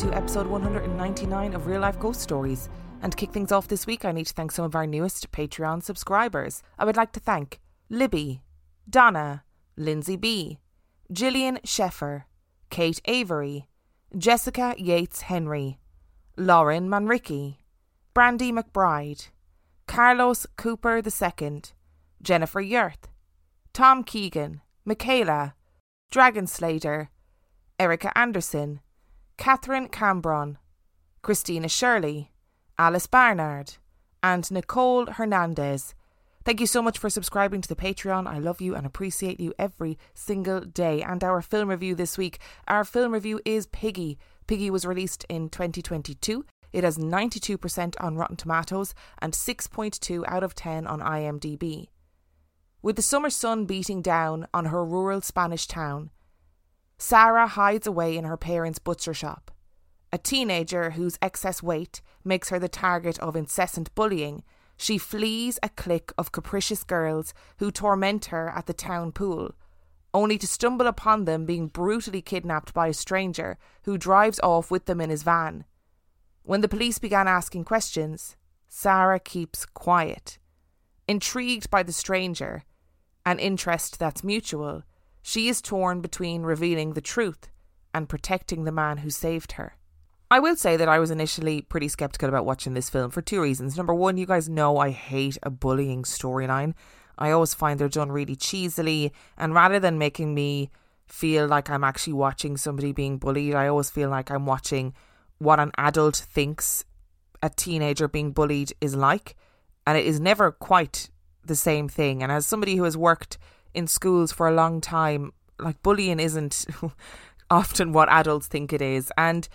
to episode 199 of Real Life Ghost Stories. And to kick things off this week, I need to thank some of our newest Patreon subscribers. I would like to thank Libby, Donna, Lindsay B, Gillian Sheffer, Kate Avery, Jessica Yates Henry, Lauren Manricky, Brandy McBride, Carlos Cooper II, Jennifer Yurth, Tom Keegan, Michaela, Dragon Slater, Erica Anderson, Catherine Cambron, Christina Shirley, Alice Barnard, and Nicole Hernandez. Thank you so much for subscribing to the Patreon. I love you and appreciate you every single day. And our film review this week. Our film review is Piggy. Piggy was released in 2022. It has 92% on Rotten Tomatoes and 6.2 out of 10 on IMDb. With the summer sun beating down on her rural Spanish town, Sarah hides away in her parents' butcher shop. A teenager whose excess weight makes her the target of incessant bullying, she flees a clique of capricious girls who torment her at the town pool, only to stumble upon them being brutally kidnapped by a stranger who drives off with them in his van. When the police began asking questions, Sarah keeps quiet. Intrigued by the stranger, an interest that's mutual, she is torn between revealing the truth and protecting the man who saved her. I will say that I was initially pretty skeptical about watching this film for two reasons. Number one, you guys know I hate a bullying storyline. I always find they're done really cheesily, and rather than making me feel like I'm actually watching somebody being bullied, I always feel like I'm watching what an adult thinks a teenager being bullied is like, and it is never quite the same thing. And as somebody who has worked in schools for a long time, like bullying isn't often what adults think it is. And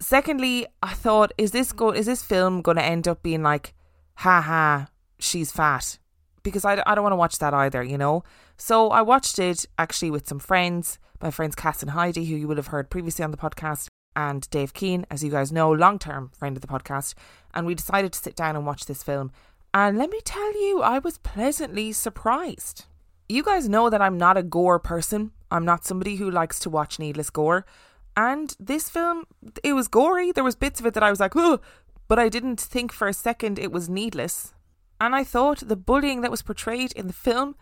secondly, I thought, is this go is this film going to end up being like, ha ha, she's fat? Because I, I don't want to watch that either, you know. So I watched it actually with some friends, my friends Cass and Heidi, who you will have heard previously on the podcast, and Dave Keane, as you guys know, long term friend of the podcast. And we decided to sit down and watch this film. And let me tell you, I was pleasantly surprised. You guys know that I'm not a gore person. I'm not somebody who likes to watch needless gore. And this film, it was gory. There was bits of it that I was like, oh, but I didn't think for a second it was needless. And I thought the bullying that was portrayed in the film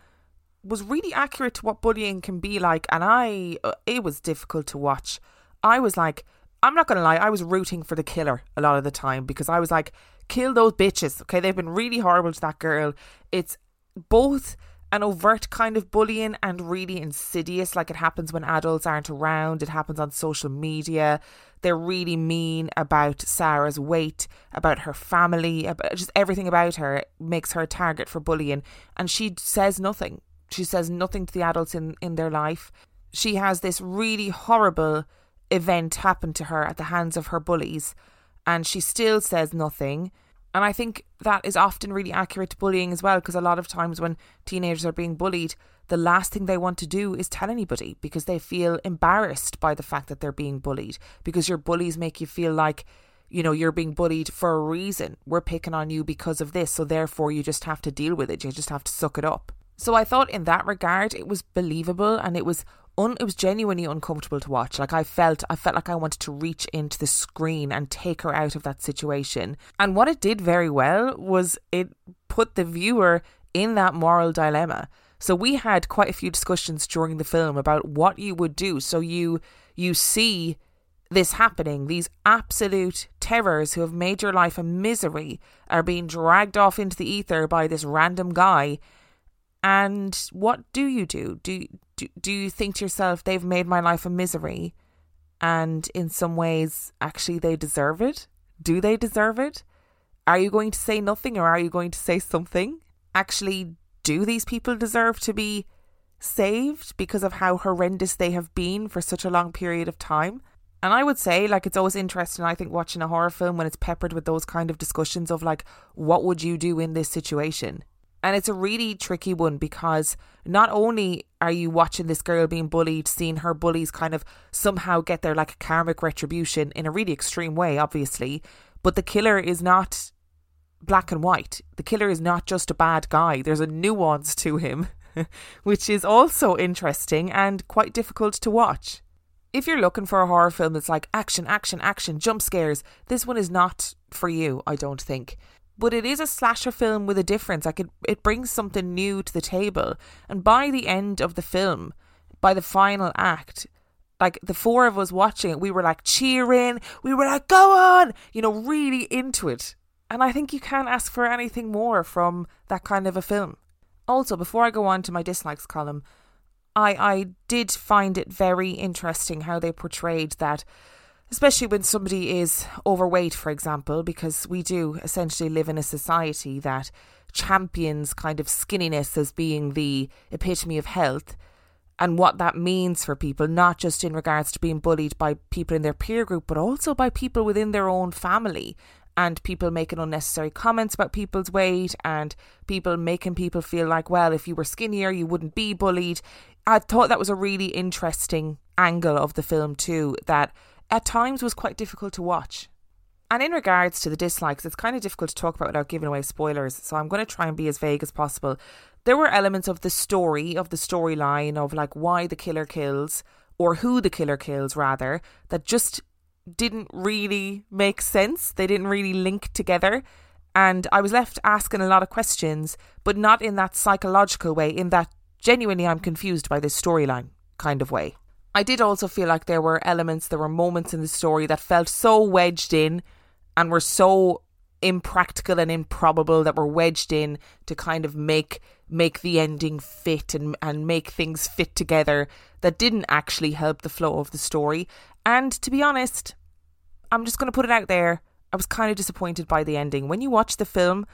was really accurate to what bullying can be like. And I, uh, it was difficult to watch. I was like, I'm not going to lie, I was rooting for the killer a lot of the time because I was like, kill those bitches. Okay, they've been really horrible to that girl. It's both an overt kind of bullying and really insidious, like it happens when adults aren't around, it happens on social media. They're really mean about Sarah's weight, about her family, about just everything about her makes her a target for bullying. And she says nothing. She says nothing to the adults in, in their life. She has this really horrible event happen to her at the hands of her bullies, and she still says nothing. And I think that is often really accurate to bullying as well, because a lot of times when teenagers are being bullied, the last thing they want to do is tell anybody because they feel embarrassed by the fact that they're being bullied. Because your bullies make you feel like, you know, you're being bullied for a reason. We're picking on you because of this. So therefore, you just have to deal with it. You just have to suck it up. So I thought in that regard, it was believable and it was un, it was genuinely uncomfortable to watch. Like I felt, I felt like I wanted to reach into the screen and take her out of that situation. And what it did very well was it put the viewer in that moral dilemma. So we had quite a few discussions during the film about what you would do. So you you see this happening. These absolute terrors who have made your life a misery are being dragged off into the ether by this random guy. And what do you do? Do do, do you think to yourself they've made my life a misery and in some ways actually they deserve it? Do they deserve it? Are you going to say nothing or are you going to say something? Actually, do these people deserve to be saved because of how horrendous they have been for such a long period of time? And I would say, like, it's always interesting, I think, watching a horror film when it's peppered with those kind of discussions of, like, what would you do in this situation? And it's a really tricky one because not only are you watching this girl being bullied, seeing her bullies kind of somehow get their, like, karmic retribution in a really extreme way, obviously, but the killer is not black and white. The killer is not just a bad guy, there's a nuance to him, which is also interesting and quite difficult to watch if you're looking for a horror film that's like action, action, action, jump scares, this one is not for you, I don't think. But it is a slasher film with a difference. Like it, it brings something new to the table. And by the end of the film, by the final act, like the four of us watching it, we were like cheering, we were like, go on, you know, really into it. And I think you can't ask for anything more from that kind of a film. Also, before I go on to my dislikes column, I I did find it very interesting how they portrayed that especially when somebody is overweight for example because we do essentially live in a society that champions kind of skinniness as being the epitome of health. And what that means for people not just in regards to being bullied by people in their peer group but also by people within their own family. And people making unnecessary comments about people's weight and people making people feel like well if you were skinnier you wouldn't be bullied. I thought that was a really interesting angle of the film too, that at times was quite difficult to watch. And in regards to the dislikes, it's kind of difficult to talk about without giving away spoilers, so I'm going to try and be as vague as possible. There were elements of the story, of the storyline, of like why the killer kills, or who the killer kills rather, that just didn't really make sense. They didn't really link together. And I was left asking a lot of questions, but not in that psychological way, in that genuinely I'm confused by this storyline kind of way. I did also feel like there were elements, there were moments in the story that felt so wedged in and were so impractical and improbable that were wedged in to kind of make make the ending fit and and make things fit together that didn't actually help the flow of the story. And to be honest, I'm just going to put it out there. I was kind of disappointed by the ending. When you watch the film,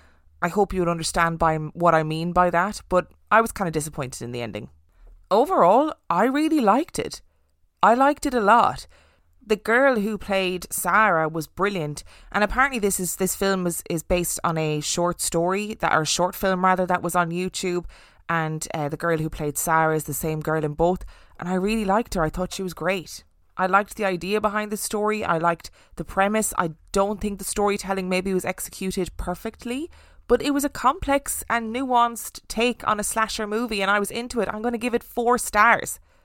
I hope you would understand by what I mean by that, but I was kind of disappointed in the ending. Overall, I really liked it. I liked it a lot. The girl who played Sarah was brilliant, and apparently this is this film is, is based on a short story that or short film rather that was on YouTube, and uh, the girl who played Sarah is the same girl in both, and I really liked her. I thought she was great. I liked the idea behind the story. I liked the premise. I don't think the storytelling maybe was executed perfectly, but it was a complex and nuanced take on a slasher movie, and I was into it. I'm going to give it four stars.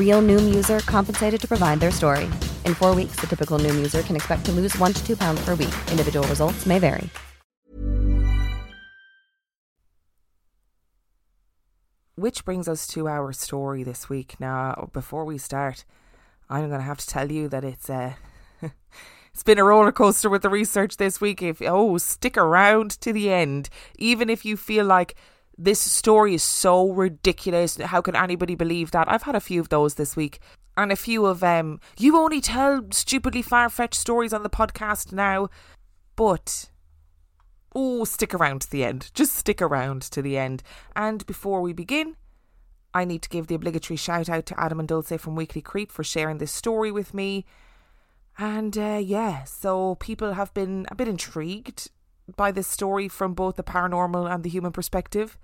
Real Noom user compensated to provide their story. In four weeks, the typical Noom user can expect to lose one to two pounds per week. Individual results may vary. Which brings us to our story this week. Now, before we start, I'm going to have to tell you that it's uh, It's been a roller coaster with the research this week. If oh, stick around to the end, even if you feel like this story is so ridiculous. How can anybody believe that? I've had a few of those this week. and a few of um you only tell stupidly far-fetched stories on the podcast now but oh stick around to the end just stick around to the end and before we begin I need to give the obligatory shout out to Adam and Dulce from Weekly Creep for sharing this story with me. And uh, yeah, so people have been a bit intrigued by this story from both the paranormal and the human perspective.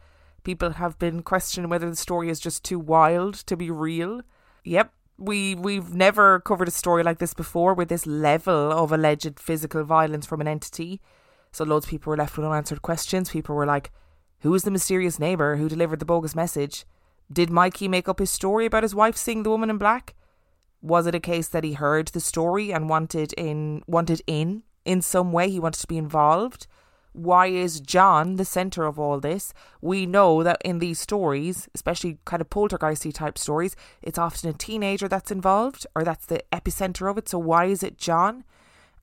People have been questioning whether the story is just too wild to be real. Yep, we we've never covered a story like this before with this level of alleged physical violence from an entity. So loads of people were left with unanswered questions. People were like, "Who is the mysterious neighbor who delivered the bogus message? Did Mikey make up his story about his wife seeing the woman in black? Was it a case that he heard the story and wanted in wanted in in some way? He wanted to be involved. Why is John the center of all this? We know that in these stories, especially kind of poltergeisty type stories, it's often a teenager that's involved or that's the epicenter of it. So why is it John?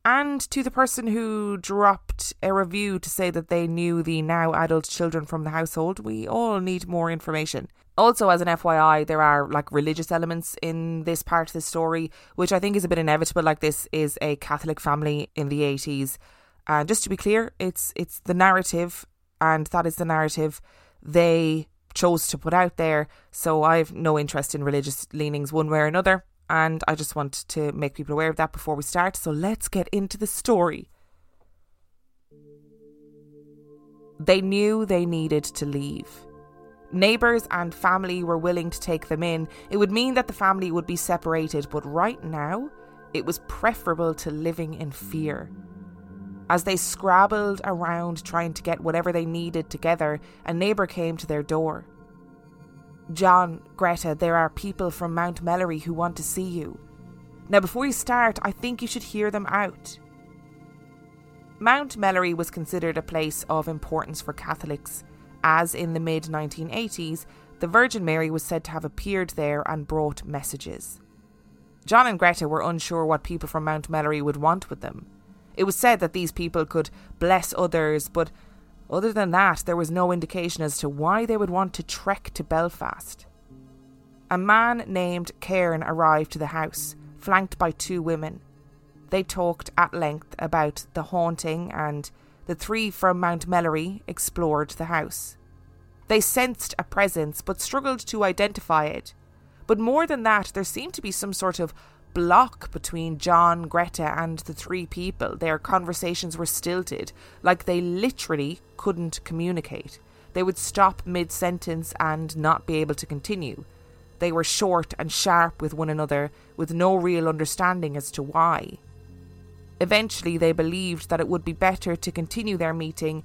And to the person who dropped a review to say that they knew the now adult children from the household, we all need more information. Also, as an FYI, there are like religious elements in this part of the story, which I think is a bit inevitable. Like this is a Catholic family in the eighties, and just to be clear, it's it's the narrative, and that is the narrative they chose to put out there. So I've no interest in religious leanings one way or another, and I just want to make people aware of that before we start. So let's get into the story. They knew they needed to leave neighbours and family were willing to take them in, it would mean that the family would be separated, but right now, it was preferable to living in fear. As they scrabbled around trying to get whatever they needed together, a neighbour came to their door. John, Greta, there are people from Mount Melleray who want to see you. Now, before you start, I think you should hear them out. Mount Melleray was considered a place of importance for Catholics as in the mid 1980s, the Virgin Mary was said to have appeared there and brought messages. John and Greta were unsure what people from Mount Melleray would want with them. It was said that these people could bless others, but other than that, there was no indication as to why they would want to trek to Belfast. A man named Cairn arrived to the house, flanked by two women. They talked at length about the haunting and the three from Mount Melleray explored the house. They sensed a presence but struggled to identify it. But more than that, there seemed to be some sort of block between John, Greta, and the three people. Their conversations were stilted, like they literally couldn't communicate. They would stop mid sentence and not be able to continue. They were short and sharp with one another, with no real understanding as to why. Eventually, they believed that it would be better to continue their meeting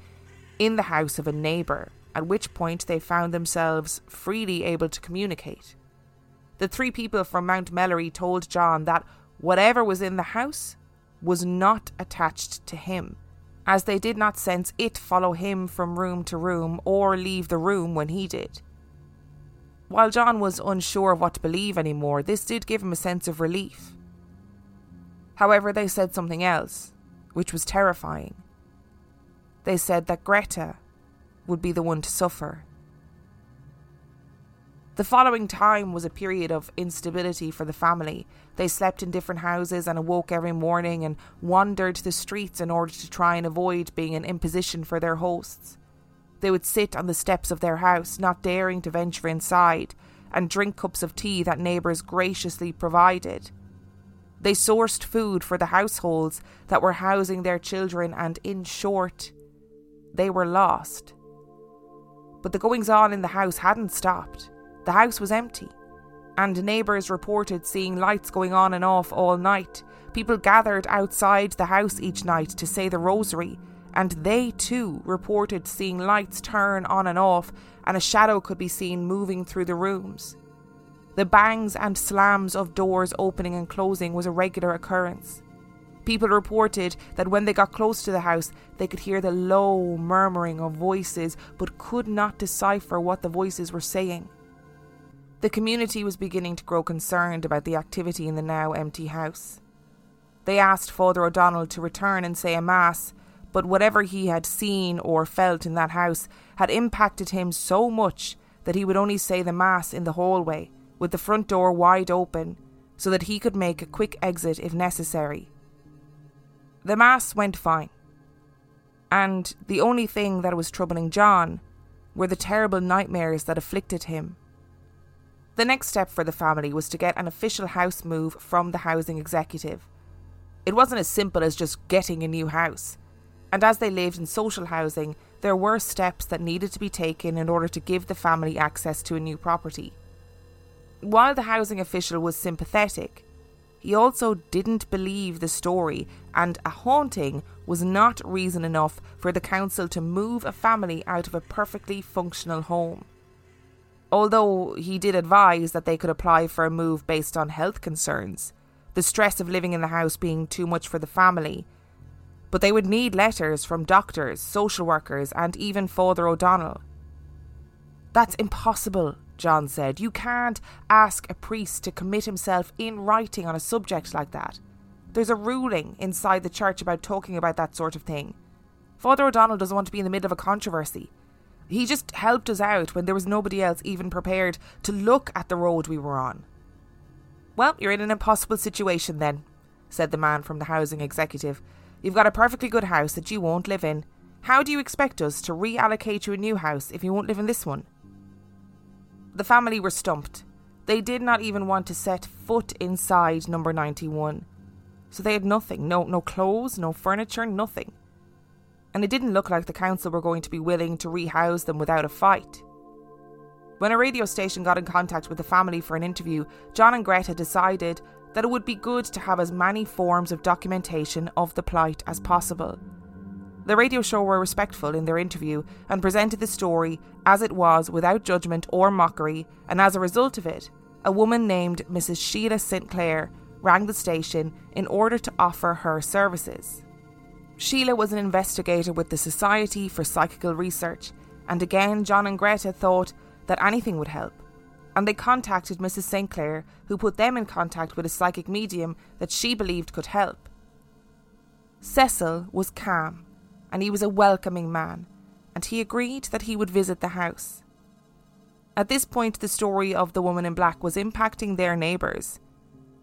in the house of a neighbour, at which point they found themselves freely able to communicate. The three people from Mount Melleray told John that whatever was in the house was not attached to him, as they did not sense it follow him from room to room or leave the room when he did. While John was unsure of what to believe anymore, this did give him a sense of relief. However, they said something else, which was terrifying. They said that Greta would be the one to suffer. The following time was a period of instability for the family. They slept in different houses and awoke every morning and wandered the streets in order to try and avoid being an imposition for their hosts. They would sit on the steps of their house, not daring to venture inside, and drink cups of tea that neighbours graciously provided. They sourced food for the households that were housing their children, and in short, they were lost. But the goings on in the house hadn't stopped. The house was empty, and neighbours reported seeing lights going on and off all night. People gathered outside the house each night to say the rosary, and they too reported seeing lights turn on and off, and a shadow could be seen moving through the rooms. The bangs and slams of doors opening and closing was a regular occurrence. People reported that when they got close to the house, they could hear the low murmuring of voices but could not decipher what the voices were saying. The community was beginning to grow concerned about the activity in the now empty house. They asked Father O'Donnell to return and say a Mass, but whatever he had seen or felt in that house had impacted him so much that he would only say the Mass in the hallway with the front door wide open, so that he could make a quick exit if necessary. The Mass went fine. And the only thing that was troubling John were the terrible nightmares that afflicted him. The next step for the family was to get an official house move from the housing executive. It wasn't as simple as just getting a new house. And as they lived in social housing, there were steps that needed to be taken in order to give the family access to a new property. While the housing official was sympathetic, he also didn't believe the story, and a haunting was not reason enough for the council to move a family out of a perfectly functional home. Although he did advise that they could apply for a move based on health concerns, the stress of living in the house being too much for the family, but they would need letters from doctors, social workers, and even Father O'Donnell. That's impossible, John said. You can't ask a priest to commit himself in writing on a subject like that. There's a ruling inside the church about talking about that sort of thing. Father O'Donnell doesn't want to be in the middle of a controversy. He just helped us out when there was nobody else even prepared to look at the road we were on. Well, you're in an impossible situation then, said the man from the housing executive. You've got a perfectly good house that you won't live in. How do you expect us to reallocate you a new house if you won't live in this one? The family were stumped. They did not even want to set foot inside number 91. So they had nothing no, no clothes, no furniture, nothing. And it didn't look like the council were going to be willing to rehouse them without a fight. When a radio station got in contact with the family for an interview, John and Greta decided that it would be good to have as many forms of documentation of the plight as possible. The radio show were respectful in their interview and presented the story as it was without judgment or mockery, and as a result of it, a woman named Mrs. Sheila Sinclair rang the station in order to offer her services. Sheila was an investigator with the Society for Psychical Research, and again John and Greta thought that anything would help and they contacted Mrs. St. Clair, who put them in contact with a psychic medium that she believed could help. Cecil was calm, and he was a welcoming man, and he agreed that he would visit the house. At this point, the story of the woman in black was impacting their neighbours.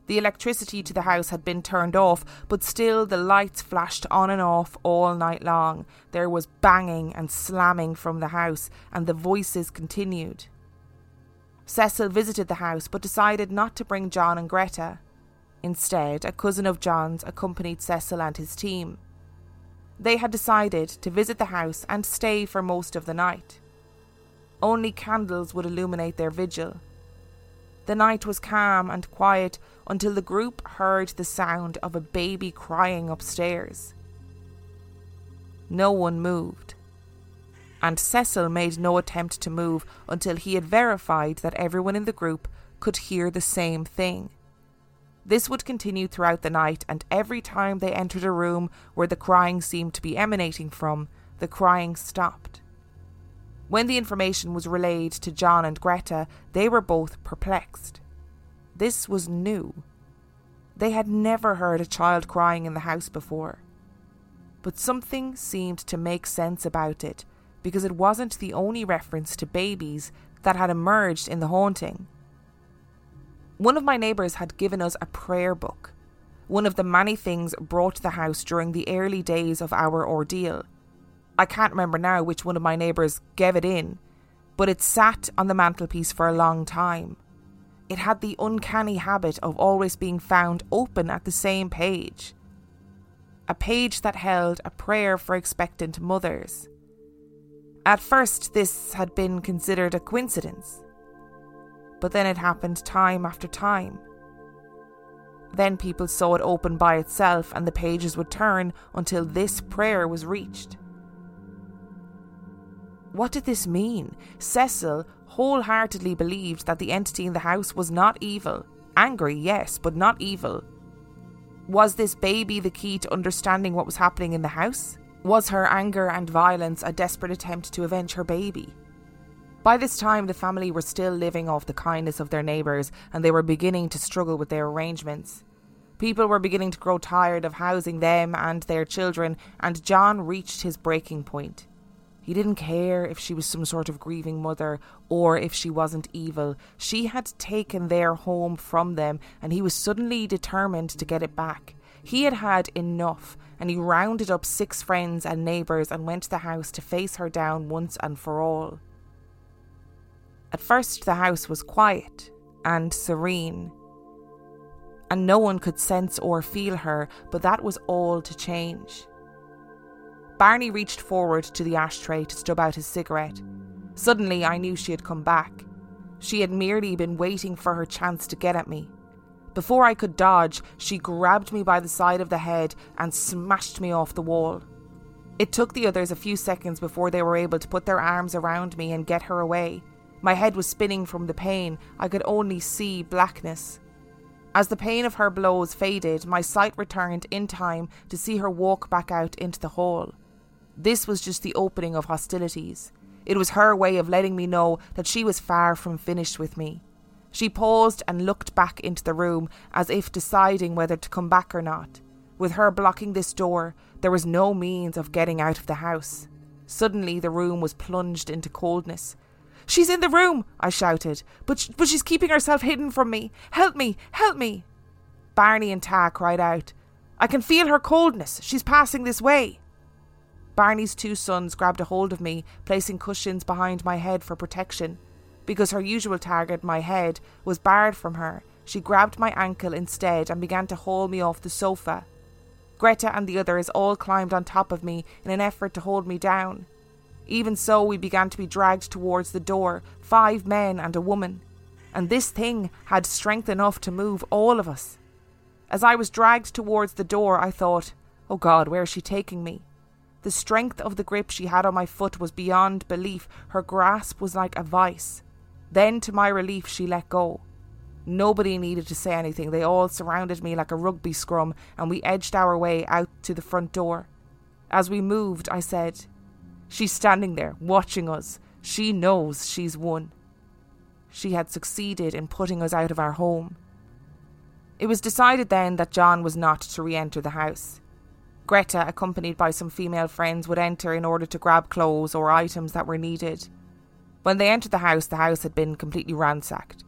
The electricity to the house had been turned off, but still the lights flashed on and off all night long. There was banging and slamming from the house, and the voices continued. Cecil visited the house but decided not to bring John and Greta. Instead, a cousin of John's accompanied Cecil and his team. They had decided to visit the house and stay for most of the night. Only candles would illuminate their vigil. The night was calm and quiet until the group heard the sound of a baby crying upstairs. No one moved and Cecil made no attempt to move until he had verified that everyone in the group could hear the same thing. This would continue throughout the night, and every time they entered a room where the crying seemed to be emanating from, the crying stopped. When the information was relayed to John and Greta, they were both perplexed. This was new. They had never heard a child crying in the house before. But something seemed to make sense about it because it wasn't the only reference to babies that had emerged in the haunting. One of my neighbours had given us a prayer book, one of the many things brought to the house during the early days of our ordeal. I can't remember now which one of my neighbours gave it in, but it sat on the mantelpiece for a long time. It had the uncanny habit of always being found open at the same page. A page that held a prayer for expectant mothers. At first, this had been considered a coincidence, but then it happened time after time. Then people saw it open by itself and the pages would turn until this prayer was reached. What did this mean? Cecil wholeheartedly believed that the entity in the house was not evil. Angry, yes, but not evil. Was this baby the key to understanding what was happening in the house? Was her anger and violence a desperate attempt to avenge her baby? By this time, the family were still living off the kindness of their neighbours and they were beginning to struggle with their arrangements. People were beginning to grow tired of housing them and their children, and John reached his breaking point. He didn't care if she was some sort of grieving mother or if she wasn't evil. She had taken their home from them and he was suddenly determined to get it back. He had had enough and he rounded up six friends and neighbours and went to the house to face her down once and for all. At first, the house was quiet and serene, and no one could sense or feel her, but that was all to change. Barney reached forward to the ashtray to stub out his cigarette. Suddenly, I knew she had come back. She had merely been waiting for her chance to get at me. Before I could dodge, she grabbed me by the side of the head and smashed me off the wall. It took the others a few seconds before they were able to put their arms around me and get her away. My head was spinning from the pain. I could only see blackness. As the pain of her blows faded, my sight returned in time to see her walk back out into the hall. This was just the opening of hostilities. It was her way of letting me know that she was far from finished with me. She paused and looked back into the room as if deciding whether to come back or not. With her blocking this door, there was no means of getting out of the house. Suddenly, the room was plunged into coldness. She's in the room, I shouted, but, sh- but she's keeping herself hidden from me. Help me, help me. Barney and Ta cried out, I can feel her coldness. She's passing this way. Barney's two sons grabbed a hold of me, placing cushions behind my head for protection. Because her usual target, my head, was barred from her, she grabbed my ankle instead and began to haul me off the sofa. Greta and the others all climbed on top of me in an effort to hold me down. Even so, we began to be dragged towards the door, five men and a woman. And this thing had strength enough to move all of us. As I was dragged towards the door, I thought, Oh God, where is she taking me? The strength of the grip she had on my foot was beyond belief. Her grasp was like a vice. Then, to my relief, she let go. Nobody needed to say anything. They all surrounded me like a rugby scrum, and we edged our way out to the front door. As we moved, I said, She's standing there, watching us. She knows she's won. She had succeeded in putting us out of our home. It was decided then that John was not to re enter the house. Greta, accompanied by some female friends, would enter in order to grab clothes or items that were needed. When they entered the house, the house had been completely ransacked,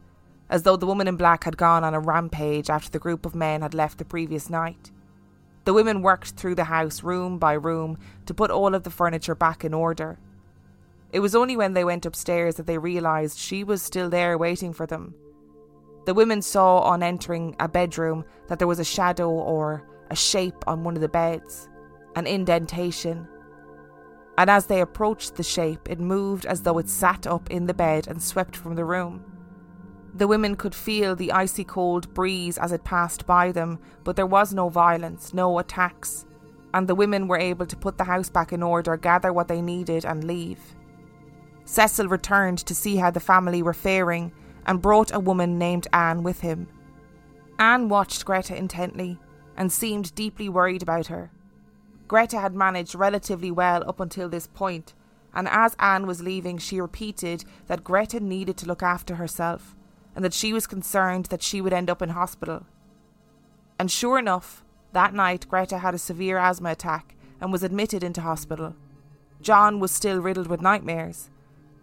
as though the woman in black had gone on a rampage after the group of men had left the previous night. The women worked through the house room by room to put all of the furniture back in order. It was only when they went upstairs that they realised she was still there waiting for them. The women saw on entering a bedroom that there was a shadow or a shape on one of the beds, an indentation. And as they approached the shape, it moved as though it sat up in the bed and swept from the room. The women could feel the icy cold breeze as it passed by them, but there was no violence, no attacks, and the women were able to put the house back in order, gather what they needed, and leave. Cecil returned to see how the family were faring and brought a woman named Anne with him. Anne watched Greta intently and seemed deeply worried about her. Greta had managed relatively well up until this point, and as Anne was leaving, she repeated that Greta needed to look after herself and that she was concerned that she would end up in hospital. And sure enough, that night Greta had a severe asthma attack and was admitted into hospital. John was still riddled with nightmares,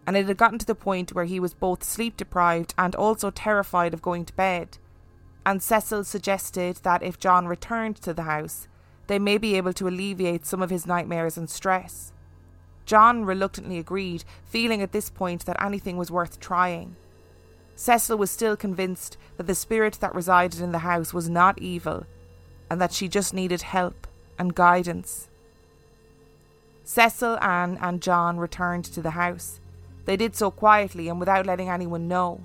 and it had gotten to the point where he was both sleep deprived and also terrified of going to bed and Cecil suggested that if John returned to the house, they may be able to alleviate some of his nightmares and stress. John reluctantly agreed, feeling at this point that anything was worth trying. Cecil was still convinced that the spirit that resided in the house was not evil and that she just needed help and guidance. Cecil, Anne, and John returned to the house. They did so quietly and without letting anyone know.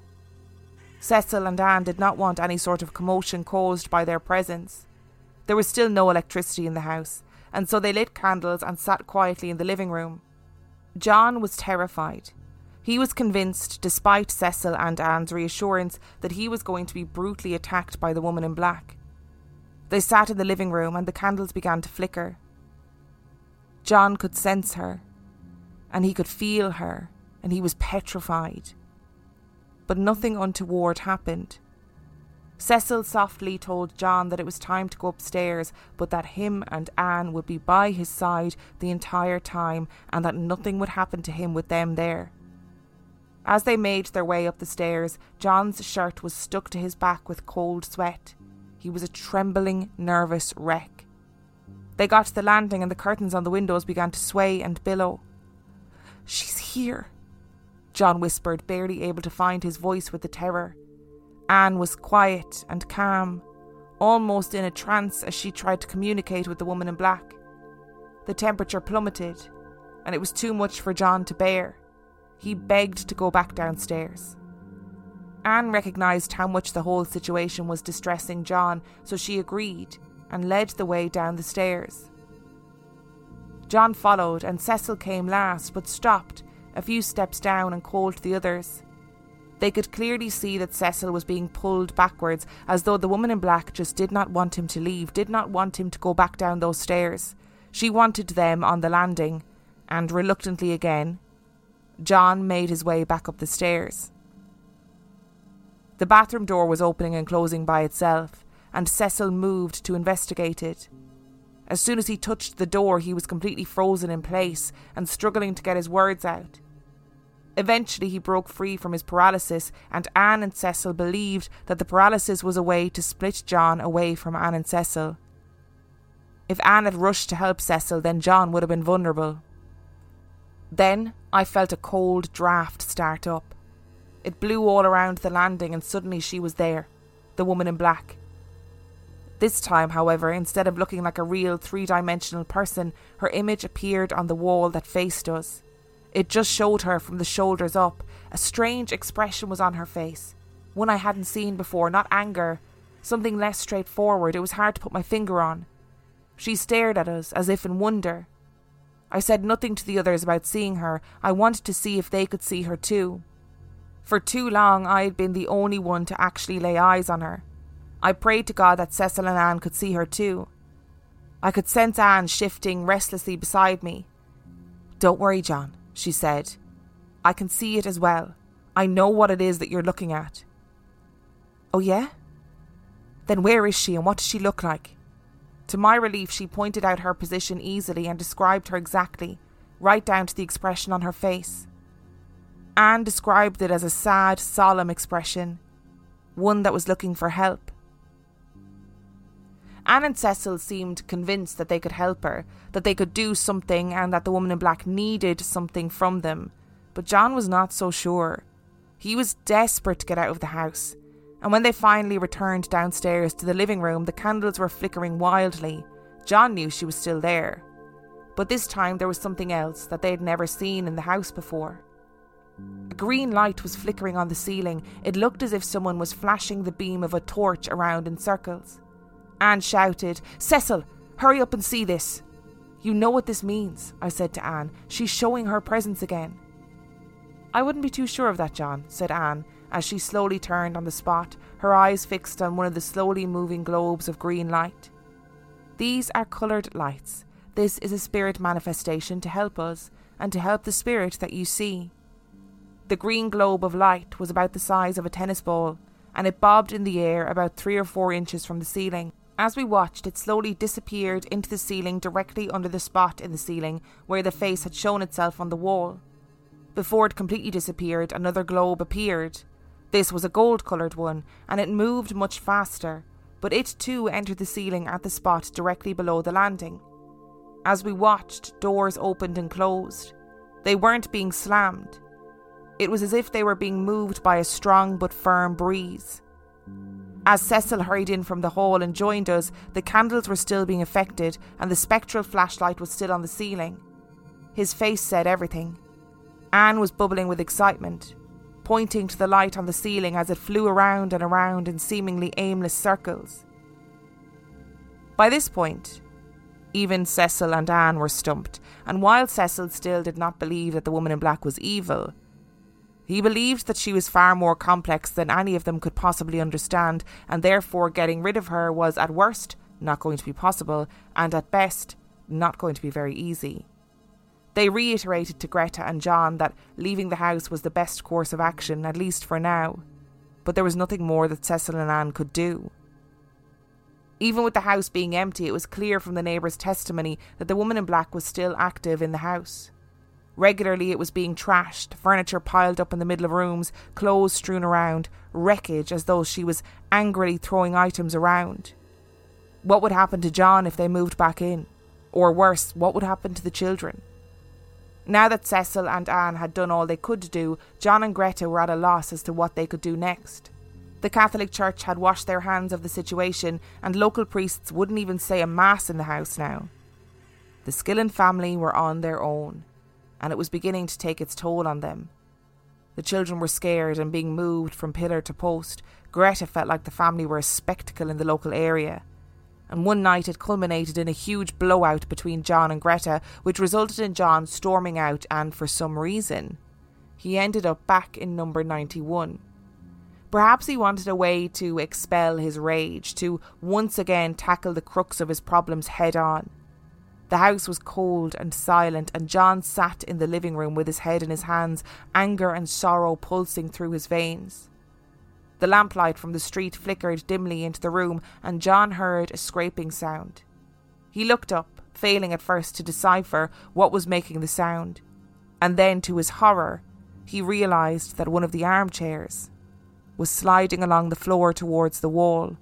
Cecil and Anne did not want any sort of commotion caused by their presence. There was still no electricity in the house, and so they lit candles and sat quietly in the living room. John was terrified. He was convinced, despite Cecil and Anne's reassurance, that he was going to be brutally attacked by the woman in black. They sat in the living room and the candles began to flicker. John could sense her, and he could feel her, and he was petrified but nothing untoward happened. Cecil softly told John that it was time to go upstairs, but that him and Anne would be by his side the entire time and that nothing would happen to him with them there. As they made their way up the stairs, John's shirt was stuck to his back with cold sweat. He was a trembling, nervous wreck. They got to the landing and the curtains on the windows began to sway and billow. She's here, John whispered, barely able to find his voice with the terror. Anne was quiet and calm, almost in a trance as she tried to communicate with the woman in black. The temperature plummeted, and it was too much for John to bear. He begged to go back downstairs. Anne recognised how much the whole situation was distressing John, so she agreed and led the way down the stairs. John followed, and Cecil came last, but stopped a few steps down and called to the others. They could clearly see that Cecil was being pulled backwards, as though the woman in black just did not want him to leave, did not want him to go back down those stairs. She wanted them on the landing, and reluctantly again, John made his way back up the stairs. The bathroom door was opening and closing by itself, and Cecil moved to investigate it. As soon as he touched the door, he was completely frozen in place and struggling to get his words out. Eventually, he broke free from his paralysis, and Anne and Cecil believed that the paralysis was a way to split John away from Anne and Cecil. If Anne had rushed to help Cecil, then John would have been vulnerable. Then I felt a cold draught start up. It blew all around the landing, and suddenly she was there, the woman in black. This time, however, instead of looking like a real three dimensional person, her image appeared on the wall that faced us. It just showed her from the shoulders up. A strange expression was on her face. One I hadn't seen before, not anger, something less straightforward. It was hard to put my finger on. She stared at us as if in wonder. I said nothing to the others about seeing her. I wanted to see if they could see her too. For too long, I had been the only one to actually lay eyes on her. I prayed to God that Cecil and Anne could see her too. I could sense Anne shifting restlessly beside me. Don't worry, John she said. I can see it as well. I know what it is that you're looking at. Oh, yeah? Then where is she and what does she look like? To my relief, she pointed out her position easily and described her exactly, right down to the expression on her face. Anne described it as a sad, solemn expression, one that was looking for help. Anne and Cecil seemed convinced that they could help her, that they could do something, and that the woman in black needed something from them. But John was not so sure. He was desperate to get out of the house. And when they finally returned downstairs to the living room, the candles were flickering wildly. John knew she was still there. But this time there was something else that they had never seen in the house before. A green light was flickering on the ceiling. It looked as if someone was flashing the beam of a torch around in circles. Anne shouted, Cecil, hurry up and see this. You know what this means, I said to Anne. She's showing her presence again. I wouldn't be too sure of that, John, said Anne, as she slowly turned on the spot, her eyes fixed on one of the slowly moving globes of green light. These are coloured lights. This is a spirit manifestation to help us, and to help the spirit that you see. The green globe of light was about the size of a tennis ball, and it bobbed in the air about three or four inches from the ceiling. As we watched, it slowly disappeared into the ceiling directly under the spot in the ceiling where the face had shown itself on the wall. Before it completely disappeared, another globe appeared. This was a gold coloured one, and it moved much faster, but it too entered the ceiling at the spot directly below the landing. As we watched, doors opened and closed. They weren't being slammed. It was as if they were being moved by a strong but firm breeze. As Cecil hurried in from the hall and joined us, the candles were still being affected and the spectral flashlight was still on the ceiling. His face said everything. Anne was bubbling with excitement, pointing to the light on the ceiling as it flew around and around in seemingly aimless circles. By this point, even Cecil and Anne were stumped, and while Cecil still did not believe that the woman in black was evil, he believed that she was far more complex than any of them could possibly understand, and therefore getting rid of her was at worst not going to be possible, and at best not going to be very easy. They reiterated to Greta and John that leaving the house was the best course of action, at least for now. but there was nothing more that Cecil and Anne could do. Even with the house being empty, it was clear from the neighbours' testimony that the woman in black was still active in the house. Regularly, it was being trashed, furniture piled up in the middle of rooms, clothes strewn around, wreckage as though she was angrily throwing items around. What would happen to John if they moved back in? Or worse, what would happen to the children? Now that Cecil and Anne had done all they could do, John and Greta were at a loss as to what they could do next. The Catholic Church had washed their hands of the situation, and local priests wouldn't even say a mass in the house now. The Skillen family were on their own, and it was beginning to take its toll on them. The children were scared and being moved from pillar to post. Greta felt like the family were a spectacle in the local area. And one night it culminated in a huge blowout between John and Greta, which resulted in John storming out, and for some reason, he ended up back in number 91. Perhaps he wanted a way to expel his rage, to once again tackle the crux of his problems head on. The house was cold and silent, and John sat in the living room with his head in his hands, anger and sorrow pulsing through his veins. The lamplight from the street flickered dimly into the room, and John heard a scraping sound. He looked up, failing at first to decipher what was making the sound, and then, to his horror, he realised that one of the armchairs was sliding along the floor towards the wall.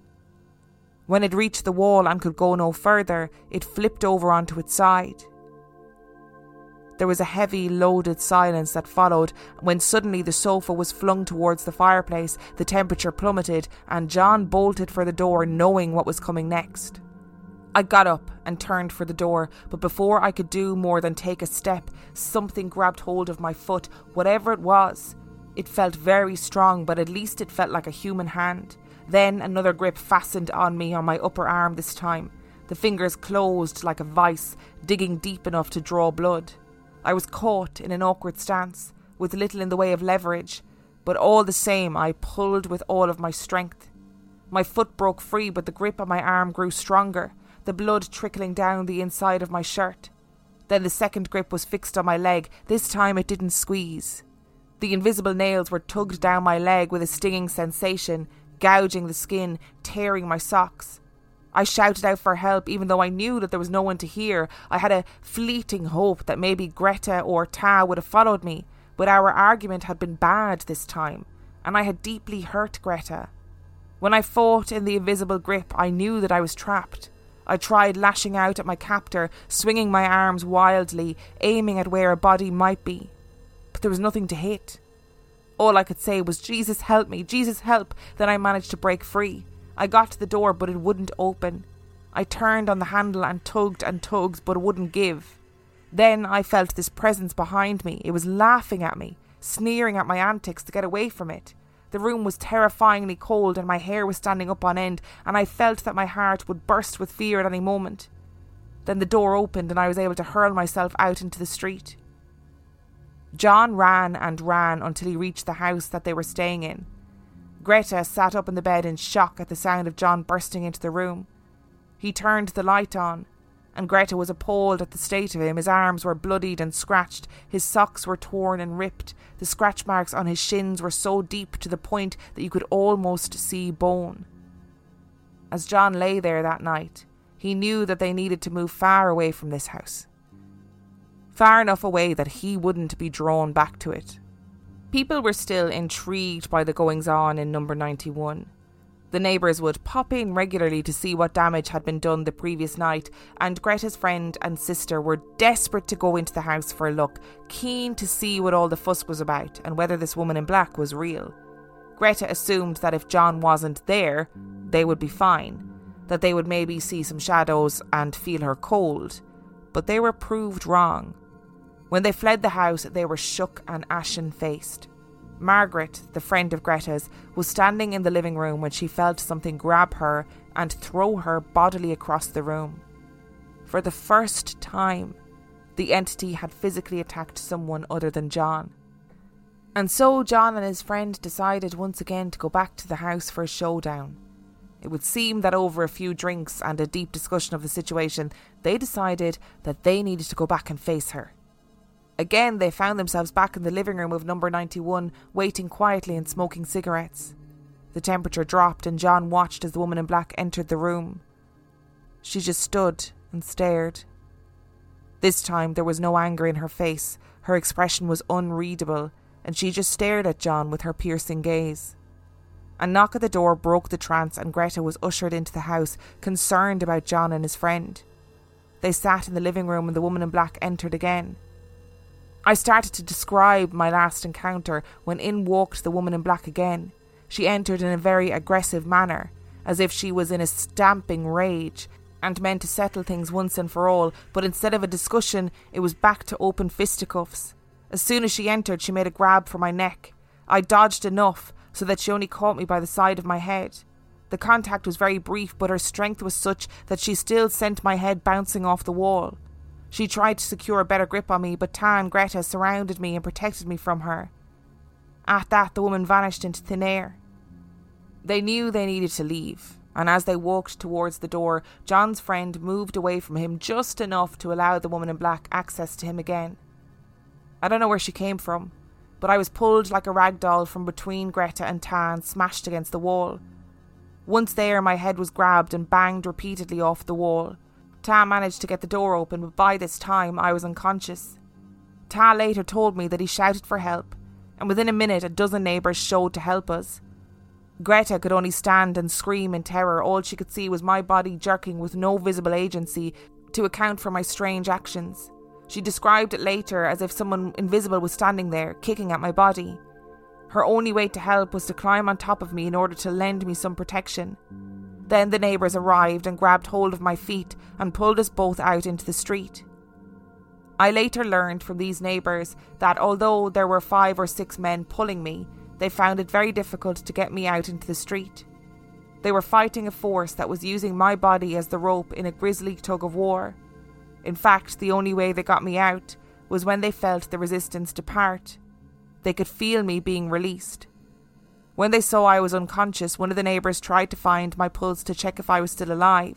When it reached the wall and could go no further, it flipped over onto its side. There was a heavy, loaded silence that followed when suddenly the sofa was flung towards the fireplace, the temperature plummeted, and John bolted for the door, knowing what was coming next. I got up and turned for the door, but before I could do more than take a step, something grabbed hold of my foot, whatever it was. It felt very strong, but at least it felt like a human hand. Then another grip fastened on me on my upper arm this time. The fingers closed like a vice, digging deep enough to draw blood. I was caught in an awkward stance, with little in the way of leverage, but all the same I pulled with all of my strength. My foot broke free, but the grip on my arm grew stronger, the blood trickling down the inside of my shirt. Then the second grip was fixed on my leg. This time it didn't squeeze. The invisible nails were tugged down my leg with a stinging sensation, gouging the skin, tearing my socks. I shouted out for help even though I knew that there was no one to hear. I had a fleeting hope that maybe Greta or Ta would have followed me, but our argument had been bad this time, and I had deeply hurt Greta. When I fought in the invisible grip, I knew that I was trapped. I tried lashing out at my captor, swinging my arms wildly, aiming at where a body might be. But there was nothing to hit. All I could say was, Jesus help me, Jesus help. Then I managed to break free. I got to the door, but it wouldn't open. I turned on the handle and tugged and tugged, but it wouldn't give. Then I felt this presence behind me. It was laughing at me, sneering at my antics to get away from it. The room was terrifyingly cold, and my hair was standing up on end, and I felt that my heart would burst with fear at any moment. Then the door opened, and I was able to hurl myself out into the street. John ran and ran until he reached the house that they were staying in. Greta sat up in the bed in shock at the sound of John bursting into the room. He turned the light on, and Greta was appalled at the state of him. His arms were bloodied and scratched, his socks were torn and ripped, the scratch marks on his shins were so deep to the point that you could almost see bone. As John lay there that night, he knew that they needed to move far away from this house. Far enough away that he wouldn't be drawn back to it. People were still intrigued by the goings on in number 91. The neighbours would pop in regularly to see what damage had been done the previous night, and Greta's friend and sister were desperate to go into the house for a look, keen to see what all the fuss was about and whether this woman in black was real. Greta assumed that if John wasn't there, they would be fine, that they would maybe see some shadows and feel her cold, but they were proved wrong. When they fled the house, they were shook and ashen faced. Margaret, the friend of Greta's, was standing in the living room when she felt something grab her and throw her bodily across the room. For the first time, the entity had physically attacked someone other than John. And so John and his friend decided once again to go back to the house for a showdown. It would seem that over a few drinks and a deep discussion of the situation, they decided that they needed to go back and face her. Again, they found themselves back in the living room of number 91, waiting quietly and smoking cigarettes. The temperature dropped, and John watched as the woman in black entered the room. She just stood and stared. This time there was no anger in her face, her expression was unreadable, and she just stared at John with her piercing gaze. A knock at the door broke the trance, and Greta was ushered into the house, concerned about John and his friend. They sat in the living room, and the woman in black entered again. I started to describe my last encounter when in walked the woman in black again. She entered in a very aggressive manner, as if she was in a stamping rage, and meant to settle things once and for all, but instead of a discussion, it was back to open fisticuffs. As soon as she entered, she made a grab for my neck. I dodged enough so that she only caught me by the side of my head. The contact was very brief, but her strength was such that she still sent my head bouncing off the wall. She tried to secure a better grip on me, but Ta and Greta surrounded me and protected me from her. At that, the woman vanished into thin air. They knew they needed to leave, and as they walked towards the door, John's friend moved away from him just enough to allow the woman in black access to him again. I don't know where she came from, but I was pulled like a rag doll from between Greta and Ta and smashed against the wall. Once there, my head was grabbed and banged repeatedly off the wall. Ta managed to get the door open, but by this time I was unconscious. Ta later told me that he shouted for help, and within a minute a dozen neighbours showed to help us. Greta could only stand and scream in terror. All she could see was my body jerking with no visible agency to account for my strange actions. She described it later as if someone invisible was standing there, kicking at my body. Her only way to help was to climb on top of me in order to lend me some protection. Then the neighbours arrived and grabbed hold of my feet and pulled us both out into the street. I later learned from these neighbours that although there were five or six men pulling me, they found it very difficult to get me out into the street. They were fighting a force that was using my body as the rope in a grisly tug of war. In fact, the only way they got me out was when they felt the resistance depart they could feel me being released. When they saw I was unconscious, one of the neighbours tried to find my pulse to check if I was still alive.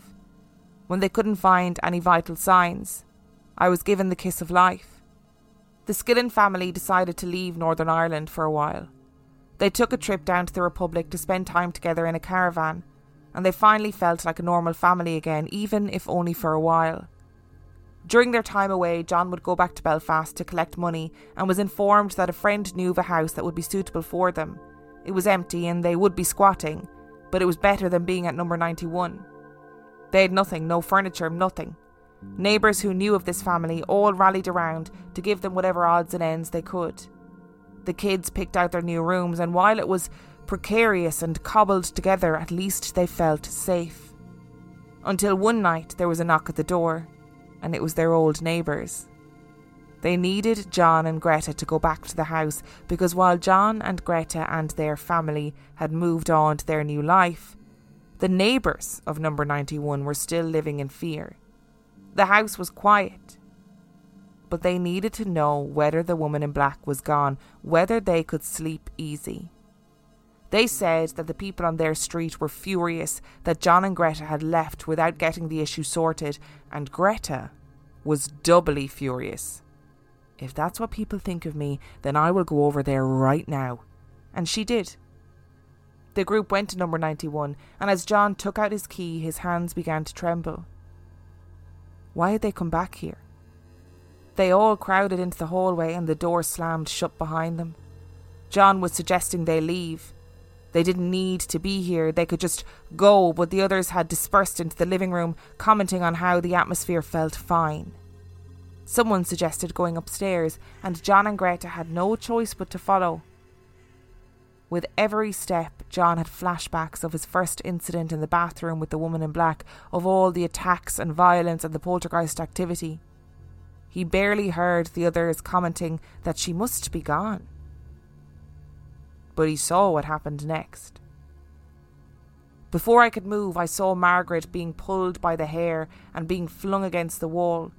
When they couldn't find any vital signs, I was given the kiss of life. The Skillen family decided to leave Northern Ireland for a while. They took a trip down to the Republic to spend time together in a caravan, and they finally felt like a normal family again, even if only for a while. During their time away, John would go back to Belfast to collect money and was informed that a friend knew of a house that would be suitable for them. It was empty and they would be squatting, but it was better than being at number 91. They had nothing, no furniture, nothing. Neighbours who knew of this family all rallied around to give them whatever odds and ends they could. The kids picked out their new rooms, and while it was precarious and cobbled together, at least they felt safe. Until one night there was a knock at the door and it was their old neighbours. They needed John and Greta to go back to the house because while John and Greta and their family had moved on to their new life, the neighbours of number 91 were still living in fear. The house was quiet, but they needed to know whether the woman in black was gone, whether they could sleep easy. They said that the people on their street were furious that John and Greta had left without getting the issue sorted, and Greta was doubly furious. If that's what people think of me, then I will go over there right now. And she did. The group went to number 91, and as John took out his key, his hands began to tremble. Why had they come back here? They all crowded into the hallway, and the door slammed shut behind them. John was suggesting they leave, they didn't need to be here, they could just go, but the others had dispersed into the living room, commenting on how the atmosphere felt fine. Someone suggested going upstairs, and John and Greta had no choice but to follow. With every step, John had flashbacks of his first incident in the bathroom with the woman in black, of all the attacks and violence and the poltergeist activity. He barely heard the others commenting that she must be gone but he saw what happened next. Before I could move, I saw Margaret being pulled by the hair and being flung against the wall.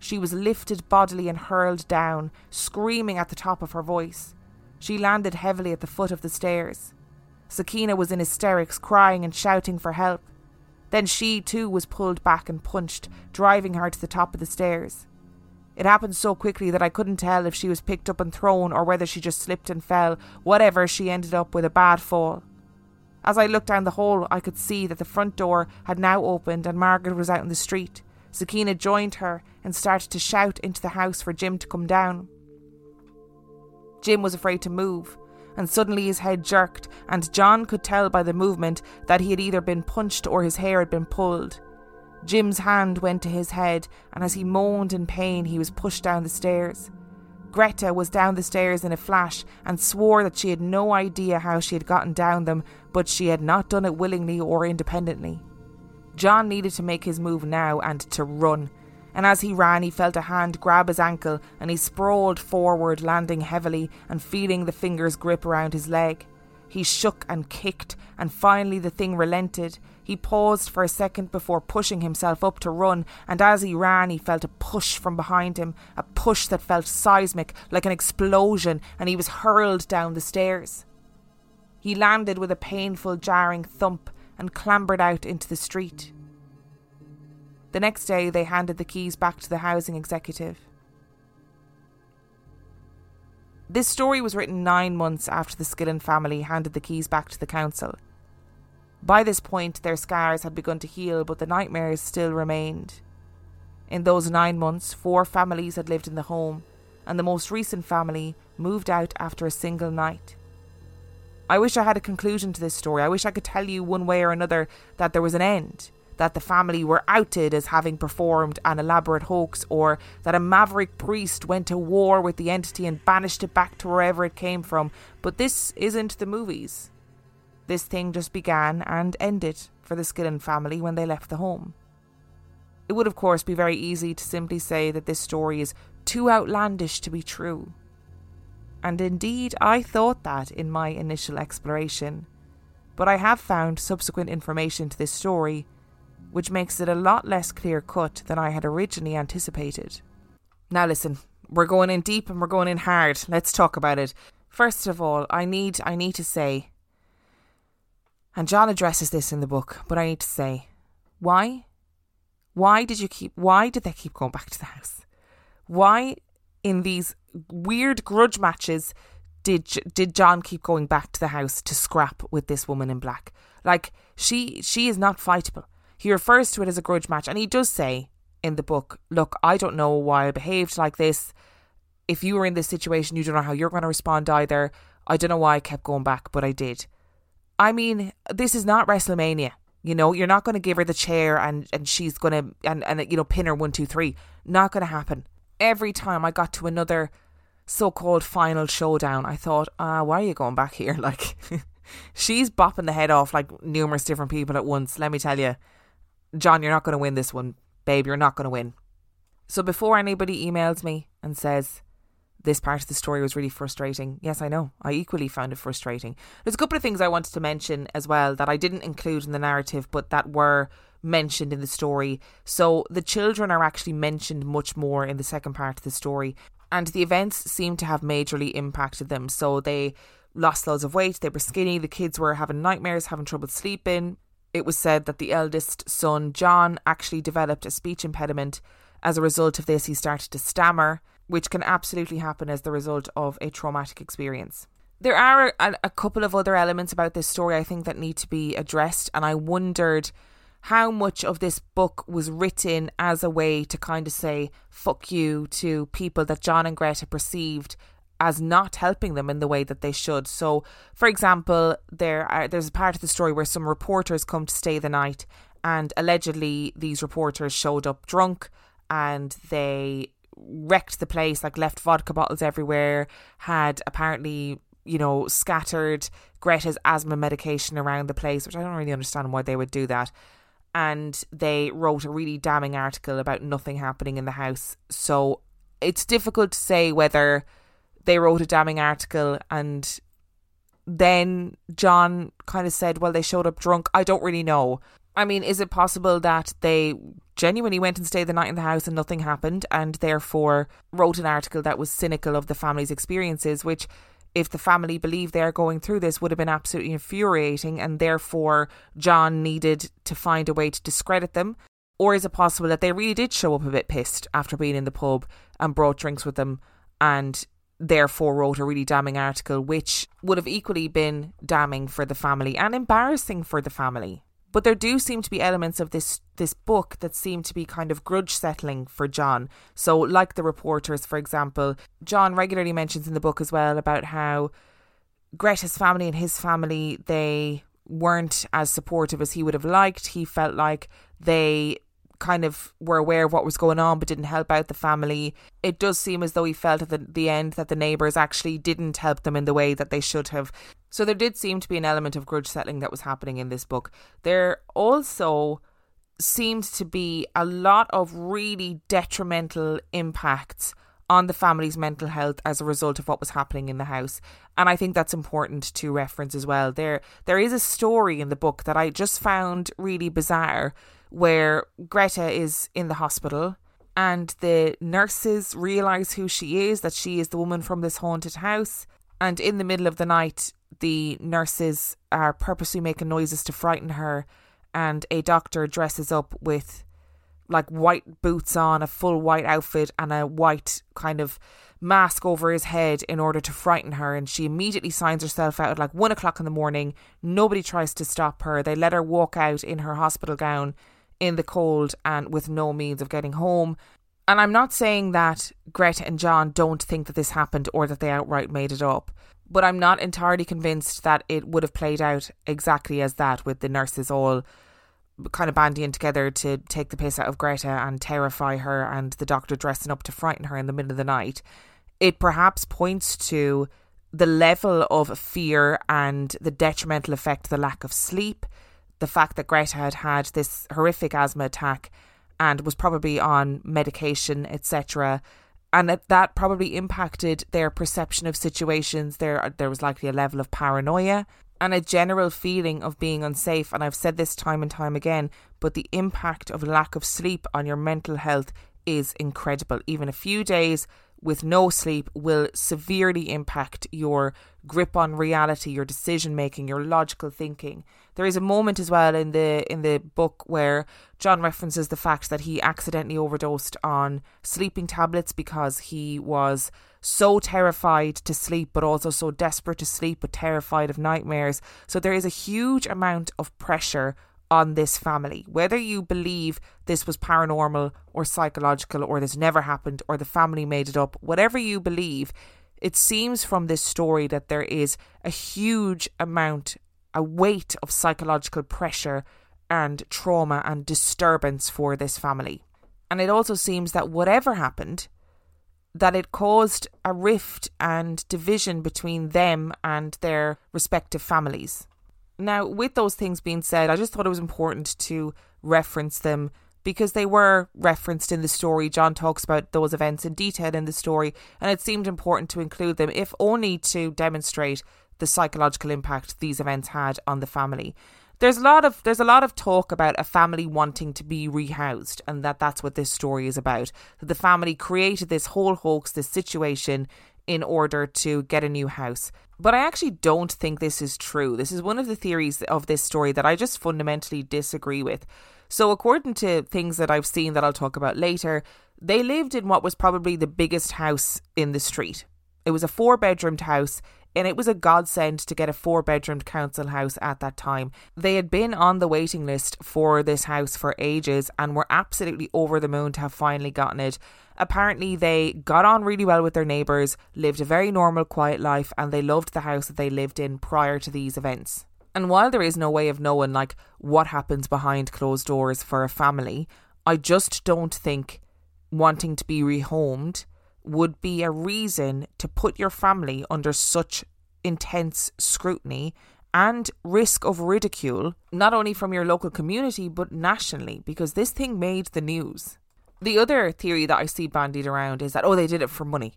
She was lifted bodily and hurled down, screaming at the top of her voice. She landed heavily at the foot of the stairs. Sakina was in hysterics, crying and shouting for help. Then she too was pulled back and punched, driving her to the top of the stairs. It happened so quickly that I couldn't tell if she was picked up and thrown or whether she just slipped and fell. Whatever, she ended up with a bad fall. As I looked down the hall, I could see that the front door had now opened and Margaret was out in the street. Sakina joined her and started to shout into the house for Jim to come down. Jim was afraid to move, and suddenly his head jerked, and John could tell by the movement that he had either been punched or his hair had been pulled. Jim's hand went to his head, and as he moaned in pain, he was pushed down the stairs. Greta was down the stairs in a flash and swore that she had no idea how she had gotten down them, but she had not done it willingly or independently. John needed to make his move now and to run, and as he ran, he felt a hand grab his ankle and he sprawled forward, landing heavily and feeling the fingers grip around his leg. He shook and kicked, and finally the thing relented. He paused for a second before pushing himself up to run, and as he ran, he felt a push from behind him, a push that felt seismic, like an explosion, and he was hurled down the stairs. He landed with a painful, jarring thump and clambered out into the street. The next day, they handed the keys back to the housing executive. This story was written nine months after the Skillen family handed the keys back to the council. By this point, their scars had begun to heal, but the nightmares still remained. In those nine months, four families had lived in the home, and the most recent family moved out after a single night. I wish I had a conclusion to this story. I wish I could tell you one way or another that there was an end that the family were outed as having performed an elaborate hoax, or that a maverick priest went to war with the entity and banished it back to wherever it came from. But this isn't the movies. This thing just began and ended for the Skillen family when they left the home. It would, of course, be very easy to simply say that this story is too outlandish to be true. And indeed, I thought that in my initial exploration. But I have found subsequent information to this story which makes it a lot less clear cut than I had originally anticipated. Now, listen, we're going in deep and we're going in hard. Let's talk about it. First of all, I need I need to say, and John addresses this in the book, but I need to say, why? Why did you keep? Why did they keep going back to the house? Why, in these weird grudge matches, did did John keep going back to the house to scrap with this woman in black? Like she she is not fightable. He refers to it as a grudge match, and he does say in the book, Look, I don't know why I behaved like this. If you were in this situation, you don't know how you're going to respond either. I don't know why I kept going back, but I did. I mean, this is not WrestleMania. You know, you're not going to give her the chair and, and she's going to, and, and, you know, pin her one, two, three. Not going to happen. Every time I got to another so called final showdown, I thought, ah, why are you going back here? Like, she's bopping the head off like numerous different people at once, let me tell you. John, you're not going to win this one. Babe, you're not going to win. So before anybody emails me and says, this part of the story was really frustrating. Yes, I know. I equally found it frustrating. There's a couple of things I wanted to mention as well that I didn't include in the narrative, but that were mentioned in the story. So the children are actually mentioned much more in the second part of the story, and the events seem to have majorly impacted them. So they lost loads of weight, they were skinny, the kids were having nightmares, having trouble sleeping, it was said that the eldest son, John, actually developed a speech impediment. As a result of this, he started to stammer, which can absolutely happen as the result of a traumatic experience. There are a, a couple of other elements about this story I think that need to be addressed, and I wondered how much of this book was written as a way to kind of say fuck you to people that John and Greta perceived as not helping them in the way that they should. So, for example, there are, there's a part of the story where some reporters come to stay the night, and allegedly these reporters showed up drunk and they wrecked the place, like left vodka bottles everywhere, had apparently you know scattered Greta's asthma medication around the place, which I don't really understand why they would do that. And they wrote a really damning article about nothing happening in the house. So it's difficult to say whether they wrote a damning article and then John kind of said, well, they showed up drunk. I don't really know. I mean, is it possible that they genuinely went and stayed the night in the house and nothing happened and therefore wrote an article that was cynical of the family's experiences, which, if the family believed they're going through this, would have been absolutely infuriating and therefore John needed to find a way to discredit them? Or is it possible that they really did show up a bit pissed after being in the pub and brought drinks with them and therefore wrote a really damning article, which would have equally been damning for the family and embarrassing for the family. But there do seem to be elements of this this book that seem to be kind of grudge settling for John. So, like the reporters, for example, John regularly mentions in the book as well about how Greta's family and his family they weren't as supportive as he would have liked. He felt like they kind of were aware of what was going on but didn't help out the family. It does seem as though he felt at the, the end that the neighbours actually didn't help them in the way that they should have. So there did seem to be an element of grudge settling that was happening in this book. There also seemed to be a lot of really detrimental impacts on the family's mental health as a result of what was happening in the house. And I think that's important to reference as well. There there is a story in the book that I just found really bizarre where Greta is in the hospital and the nurses realize who she is, that she is the woman from this haunted house. And in the middle of the night, the nurses are purposely making noises to frighten her, and a doctor dresses up with like white boots on, a full white outfit, and a white kind of mask over his head in order to frighten her. And she immediately signs herself out at like one o'clock in the morning. Nobody tries to stop her. They let her walk out in her hospital gown in the cold and with no means of getting home. And I'm not saying that Greta and John don't think that this happened or that they outright made it up, but I'm not entirely convinced that it would have played out exactly as that, with the nurses all kind of bandying together to take the piss out of Greta and terrify her, and the doctor dressing up to frighten her in the middle of the night. It perhaps points to the level of fear and the detrimental effect the lack of sleep, the fact that Greta had had this horrific asthma attack and was probably on medication, etc. And that, that probably impacted their perception of situations. There, there was likely a level of paranoia and a general feeling of being unsafe. And I've said this time and time again, but the impact of lack of sleep on your mental health is incredible. Even a few days with no sleep will severely impact your grip on reality, your decision making, your logical thinking. There is a moment as well in the in the book where John references the fact that he accidentally overdosed on sleeping tablets because he was so terrified to sleep but also so desperate to sleep but terrified of nightmares. So there is a huge amount of pressure on this family. Whether you believe this was paranormal or psychological or this never happened or the family made it up, whatever you believe, it seems from this story that there is a huge amount, a weight of psychological pressure and trauma and disturbance for this family. And it also seems that whatever happened, that it caused a rift and division between them and their respective families. Now, with those things being said, I just thought it was important to reference them because they were referenced in the story. John talks about those events in detail in the story, and it seemed important to include them, if only to demonstrate the psychological impact these events had on the family. There's a lot of there's a lot of talk about a family wanting to be rehoused, and that that's what this story is about. That the family created this whole hoax, this situation, in order to get a new house. But I actually don't think this is true. This is one of the theories of this story that I just fundamentally disagree with. So, according to things that I've seen that I'll talk about later, they lived in what was probably the biggest house in the street. It was a four bedroomed house and it was a godsend to get a four bedroomed council house at that time. They had been on the waiting list for this house for ages and were absolutely over the moon to have finally gotten it. Apparently, they got on really well with their neighbours, lived a very normal, quiet life, and they loved the house that they lived in prior to these events. And while there is no way of knowing like what happens behind closed doors for a family, I just don't think wanting to be rehomed would be a reason to put your family under such intense scrutiny and risk of ridicule, not only from your local community but nationally, because this thing made the news. The other theory that I see bandied around is that, oh, they did it for money.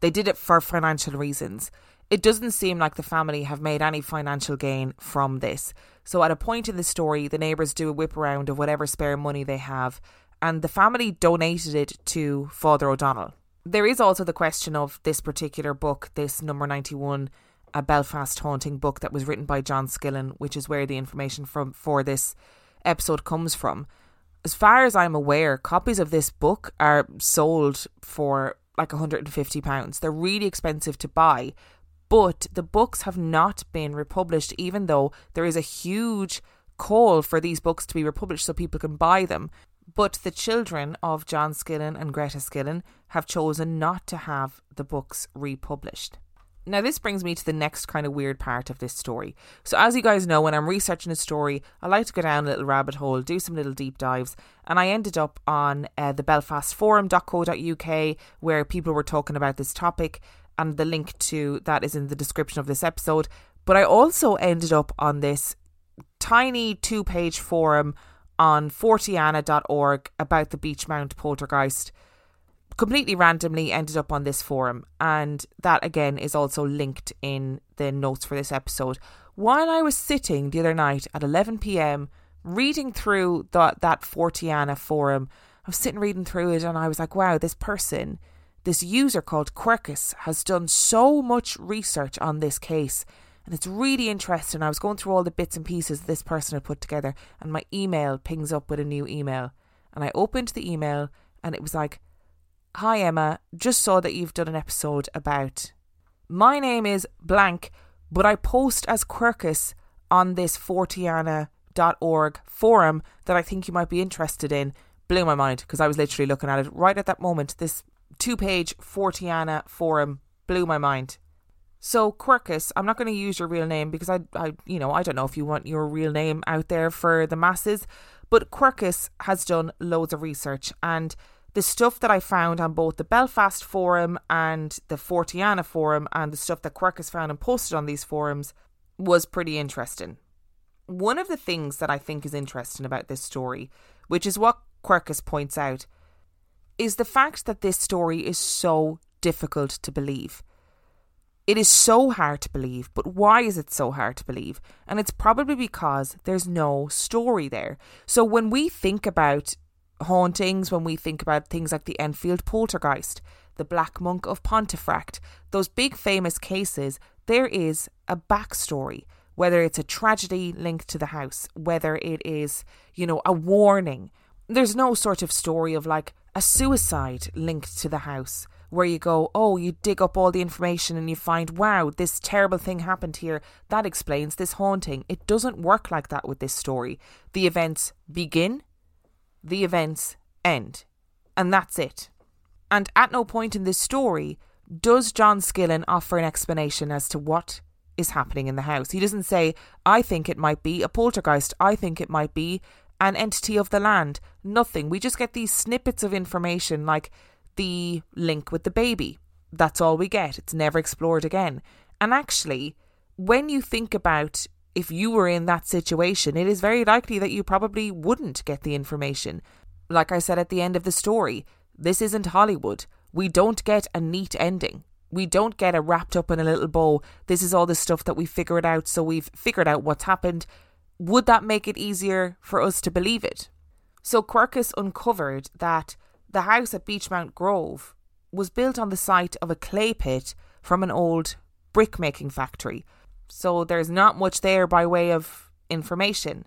They did it for financial reasons. It doesn't seem like the family have made any financial gain from this. So, at a point in the story, the neighbours do a whip around of whatever spare money they have, and the family donated it to Father O'Donnell, there is also the question of this particular book, this number 91, a Belfast haunting book that was written by John Skillen, which is where the information from for this episode comes from. As far as I'm aware, copies of this book are sold for like 150 pounds. They're really expensive to buy, but the books have not been republished even though there is a huge call for these books to be republished so people can buy them. But the children of John Skillen and Greta Skillen have chosen not to have the books republished. Now, this brings me to the next kind of weird part of this story. So, as you guys know, when I'm researching a story, I like to go down a little rabbit hole, do some little deep dives, and I ended up on uh, the belfastforum.co.uk where people were talking about this topic, and the link to that is in the description of this episode. But I also ended up on this tiny two page forum on forteana.org about the Beechmount poltergeist completely randomly ended up on this forum, and that again is also linked in the notes for this episode. While I was sitting the other night at 11 pm reading through the, that Forteana forum, I was sitting reading through it, and I was like, wow, this person, this user called Quercus, has done so much research on this case. And it's really interesting. I was going through all the bits and pieces this person had put together, and my email pings up with a new email. And I opened the email, and it was like, Hi Emma, just saw that you've done an episode about. My name is blank, but I post as Quercus on this Forteana.org forum that I think you might be interested in. Blew my mind because I was literally looking at it right at that moment. This two page Forteana forum blew my mind. So Quercus, I'm not going to use your real name because I, I, you know, I don't know if you want your real name out there for the masses, but Quercus has done loads of research and the stuff that I found on both the Belfast forum and the Forteana forum and the stuff that Quercus found and posted on these forums was pretty interesting. One of the things that I think is interesting about this story, which is what Quercus points out, is the fact that this story is so difficult to believe. It is so hard to believe, but why is it so hard to believe? And it's probably because there's no story there. So when we think about hauntings when we think about things like the Enfield poltergeist, the Black Monk of Pontefract, those big famous cases, there is a backstory. Whether it's a tragedy linked to the house, whether it is, you know, a warning. There's no sort of story of like a suicide linked to the house where you go, oh, you dig up all the information and you find, wow, this terrible thing happened here. That explains this haunting. It doesn't work like that with this story. The events begin the events end. And that's it. And at no point in this story does John Skillen offer an explanation as to what is happening in the house. He doesn't say, I think it might be a poltergeist, I think it might be an entity of the land. Nothing. We just get these snippets of information like the link with the baby. That's all we get. It's never explored again. And actually, when you think about if you were in that situation, it is very likely that you probably wouldn't get the information. Like I said at the end of the story, this isn't Hollywood. We don't get a neat ending. We don't get a wrapped up in a little bow. This is all the stuff that we figured out, so we've figured out what's happened. Would that make it easier for us to believe it? So Quercus uncovered that the house at Beechmount Grove was built on the site of a clay pit from an old brickmaking factory so there's not much there by way of information.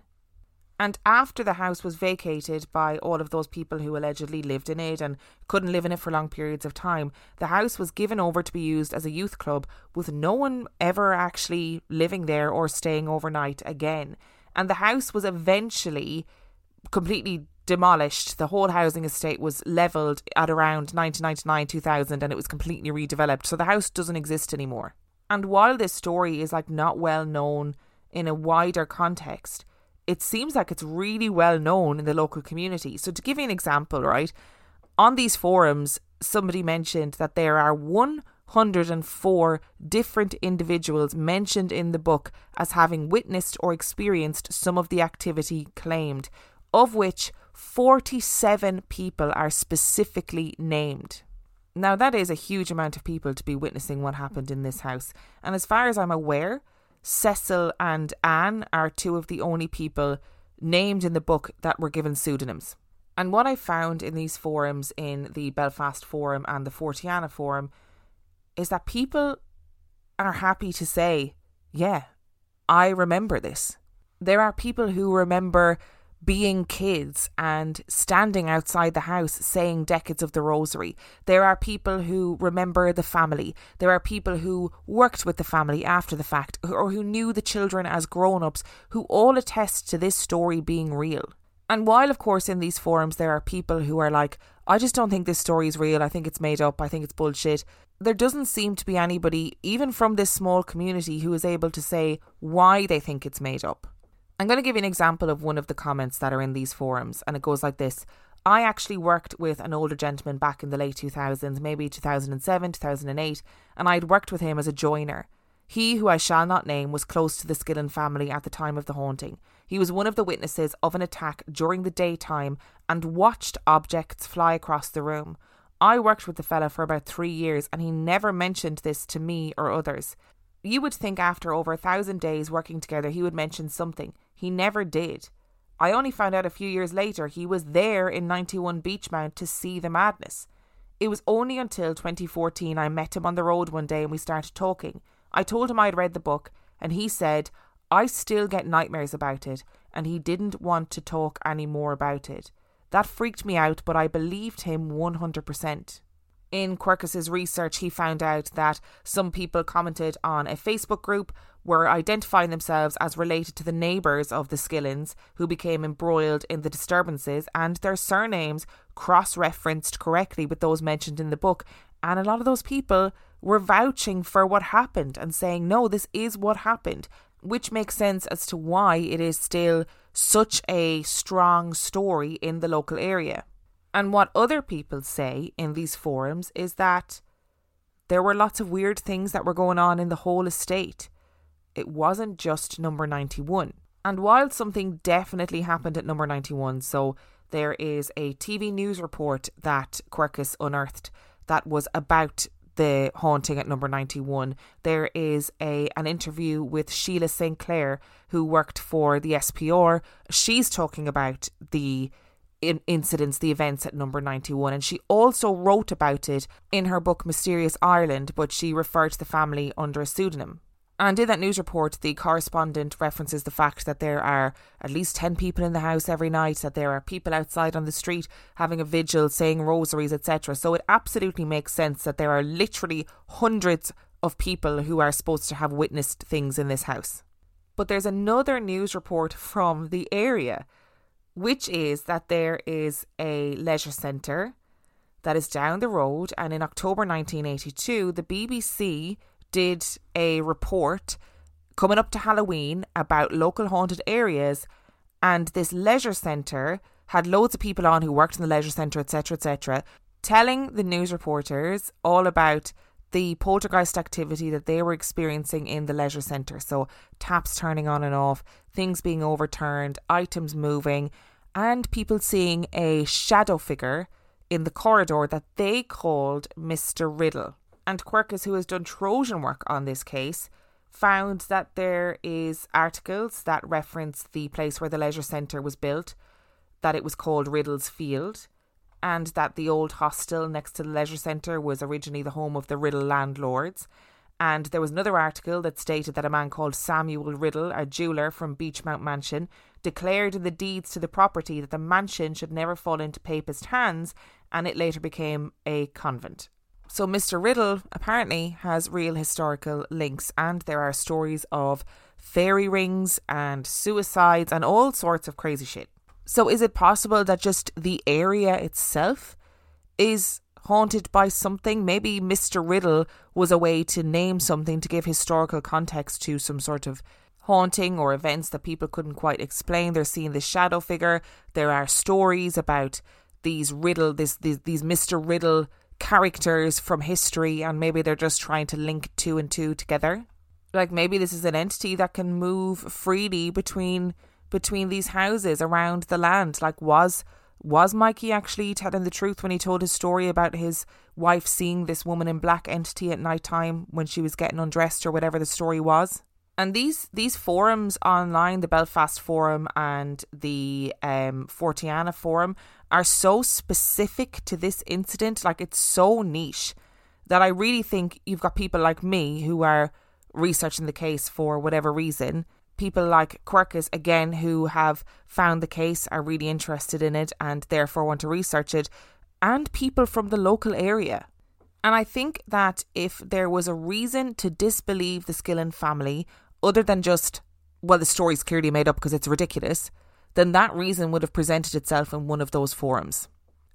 And after the house was vacated by all of those people who allegedly lived in it and couldn't live in it for long periods of time, the house was given over to be used as a youth club with no one ever actually living there or staying overnight again. And the house was eventually completely demolished. The whole housing estate was levelled at around 1999 2000 and it was completely redeveloped. So the house doesn't exist anymore. And while this story is like not well known in a wider context, it seems like it's really well known in the local community. So to give you an example, right? On these forums, somebody mentioned that there are 104 different individuals mentioned in the book as having witnessed or experienced some of the activity claimed, of which 47 people are specifically named. Now, that is a huge amount of people to be witnessing what happened in this house. And as far as I'm aware, Cecil and Anne are two of the only people named in the book that were given pseudonyms. And what I found in these forums, in the Belfast Forum and the Forteana Forum, is that people are happy to say, yeah, I remember this. There are people who remember being kids and standing outside the house saying decades of the rosary. There are people who remember the family. There are people who worked with the family after the fact or who knew the children as grown ups who all attest to this story being real. And while, of course, in these forums there are people who are like, I just don't think this story is real. I think it's made up. I think it's bullshit. There doesn't seem to be anybody, even from this small community, who is able to say why they think it's made up. I'm going to give you an example of one of the comments that are in these forums, and it goes like this. I actually worked with an older gentleman back in the late 2000s, maybe 2007, 2008, and I'd worked with him as a joiner. He, who I shall not name, was close to the Skillen family at the time of the haunting. He was one of the witnesses of an attack during the daytime and watched objects fly across the room. I worked with the fella for about three years and he never mentioned this to me or others. You would think after over a thousand days working together he would mention something. He never did. I only found out a few years later he was there in 91 Beechmount to see the madness. It was only until 2014 I met him on the road one day and we started talking. I told him I had read the book, and he said, I still get nightmares about it, and he didn't want to talk any more about it. That freaked me out, but I believed him 100%. In Quercus's research, he found out that some people commented on a Facebook group were identifying themselves as related to the neighbours of the Skillens who became embroiled in the disturbances, and their surnames cross referenced correctly with those mentioned in the book. And a lot of those people were vouching for what happened and saying, no, this is what happened, which makes sense as to why it is still such a strong story in the local area. And what other people say in these forums is that there were lots of weird things that were going on in the whole estate. It wasn't just number 91. And while something definitely happened at number 91, so there is a TV news report that Quercus unearthed that was about the haunting at number 91 there is a an interview with Sheila St Clair who worked for the SPR she's talking about the in incidents, the events at number 91. And she also wrote about it in her book Mysterious Ireland, but she referred to the family under a pseudonym. And in that news report, the correspondent references the fact that there are at least 10 people in the house every night, that there are people outside on the street having a vigil, saying rosaries, etc. So it absolutely makes sense that there are literally hundreds of people who are supposed to have witnessed things in this house. But there's another news report from the area which is that there is a leisure centre that is down the road. And in October 1982, the BBC did a report coming up to Halloween about local haunted areas. And this leisure centre had loads of people on who worked in the leisure centre, etc., etc., telling the news reporters all about the poltergeist activity that they were experiencing in the leisure centre. So, taps turning on and off, things being overturned, items moving, and people seeing a shadow figure in the corridor that they called Mr. Riddle. And Quercus, who has done Trojan work on this case, found that there is articles that reference the place where the leisure centre was built, that it was called Riddle's Field, and that the old hostel next to the leisure centre was originally the home of the Riddle landlords. And there was another article that stated that a man called Samuel Riddle, a jeweller from Beechmount Mansion, declared in the deeds to the property that the mansion should never fall into papist hands, and it later became a convent. So Mr. Riddle apparently has real historical links, and there are stories of fairy rings and suicides and all sorts of crazy shit. So is it possible that just the area itself is haunted by something? Maybe Mr. Riddle was a way to name something to give historical context to some sort of haunting or events that people couldn't quite explain. They're seeing this shadow figure. There are stories about these riddle, this these Mr. Riddle characters from history, and maybe they're just trying to link two and two together. Like maybe this is an entity that can move freely between between these houses around the land. Like was was Mikey actually telling the truth when he told his story about his wife seeing this woman in black entity at night time when she was getting undressed or whatever the story was? And these these forums online, the Belfast forum and the um, Forteana forum, are so specific to this incident. Like it's so niche that I really think you've got people like me who are researching the case for whatever reason, people like Quercus, again, who have found the case, are really interested in it, and therefore want to research it, and people from the local area. And I think that if there was a reason to disbelieve the Skillen family, other than just, well, the story's clearly made up because it's ridiculous, then that reason would have presented itself in one of those forums.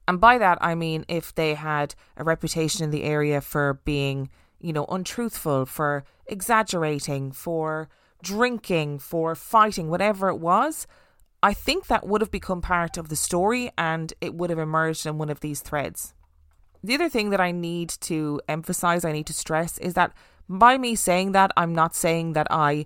And by that, I mean if they had a reputation in the area for being, you know, untruthful, for exaggerating, for drinking, for fighting, whatever it was, I think that would have become part of the story and it would have emerged in one of these threads. The other thing that I need to emphasize, I need to stress, is that by me saying that, I'm not saying that I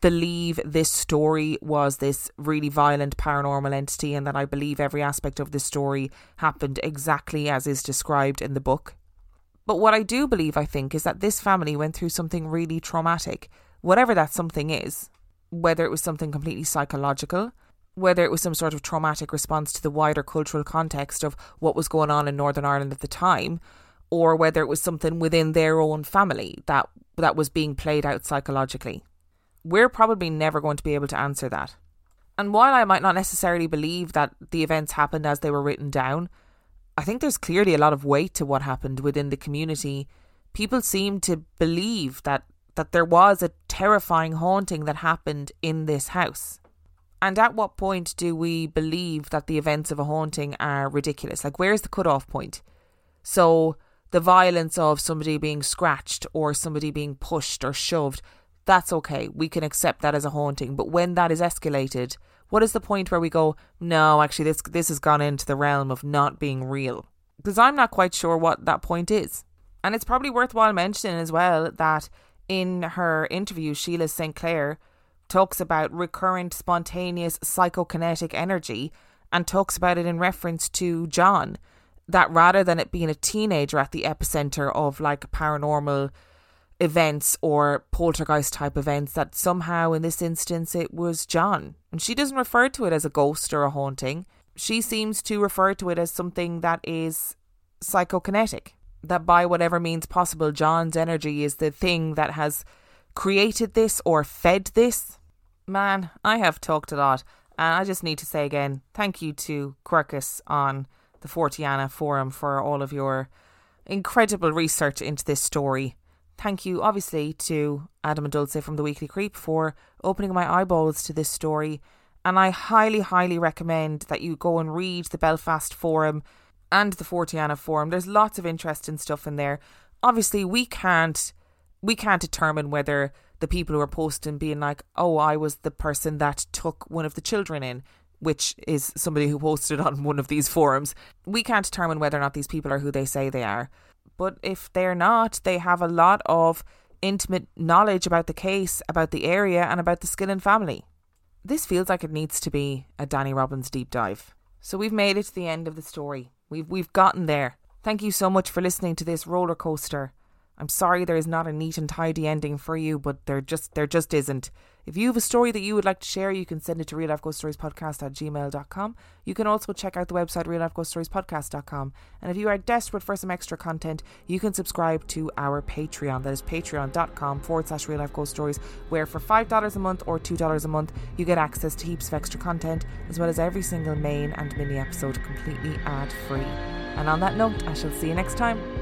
believe this story was this really violent paranormal entity and that I believe every aspect of this story happened exactly as is described in the book. But what I do believe, I think, is that this family went through something really traumatic, whatever that something is, whether it was something completely psychological, whether it was some sort of traumatic response to the wider cultural context of what was going on in Northern Ireland at the time, or whether it was something within their own family that that was being played out psychologically. We're probably never going to be able to answer that. And while I might not necessarily believe that the events happened as they were written down, I think there's clearly a lot of weight to what happened within the community. People seem to believe that that there was a terrifying haunting that happened in this house. And at what point do we believe that the events of a haunting are ridiculous? Like, where's the cutoff point? So, the violence of somebody being scratched or somebody being pushed or shoved, that's okay. We can accept that as a haunting. But when that is escalated, what is the point where we go, no, actually, this, this has gone into the realm of not being real? Because I'm not quite sure what that point is. And it's probably worthwhile mentioning as well that in her interview, Sheila St. Clair talks about recurrent spontaneous psychokinetic energy and talks about it in reference to John. That rather than it being a teenager at the epicenter of like paranormal events or poltergeist type events, that somehow in this instance it was John. And she doesn't refer to it as a ghost or a haunting. She seems to refer to it as something that is psychokinetic. That by whatever means possible, John's energy is the thing that has created this or fed this. Man, I have talked a lot, and I just need to say again, thank you to Quercus on the Forteana forum for all of your incredible research into this story. Thank you, obviously, to Adam and Dulce from the Weekly Creep for opening my eyeballs to this story. And I highly, highly recommend that you go and read the Belfast forum and the Forteana forum. There's lots of interesting stuff in there. Obviously, we can't we can't determine whether the people who are posting being like, oh, I was the person that took one of the children in, which is somebody who posted on one of these forums. We can't determine whether or not these people are who they say they are. But if they're not, they have a lot of intimate knowledge about the case, about the area, and about the Skillen family. This feels like it needs to be a Danny Robbins deep dive. So we've made it to the end of the story. We've we've gotten there. Thank you so much for listening to this roller coaster I'm sorry there is not a neat and tidy ending for you, but there just there just isn't. If you have a story that you would like to share, you can send it to real life ghost stories podcast at. You can also check out the website real life ghost stories. And if you are desperate for some extra content, you can subscribe to our Patreon. That is patreon.com forward slash real life ghost stories, where for $5 a month or $2 a month, you get access to heaps of extra content, as well as every single main and mini episode completely ad free. And on that note, I shall see you next time.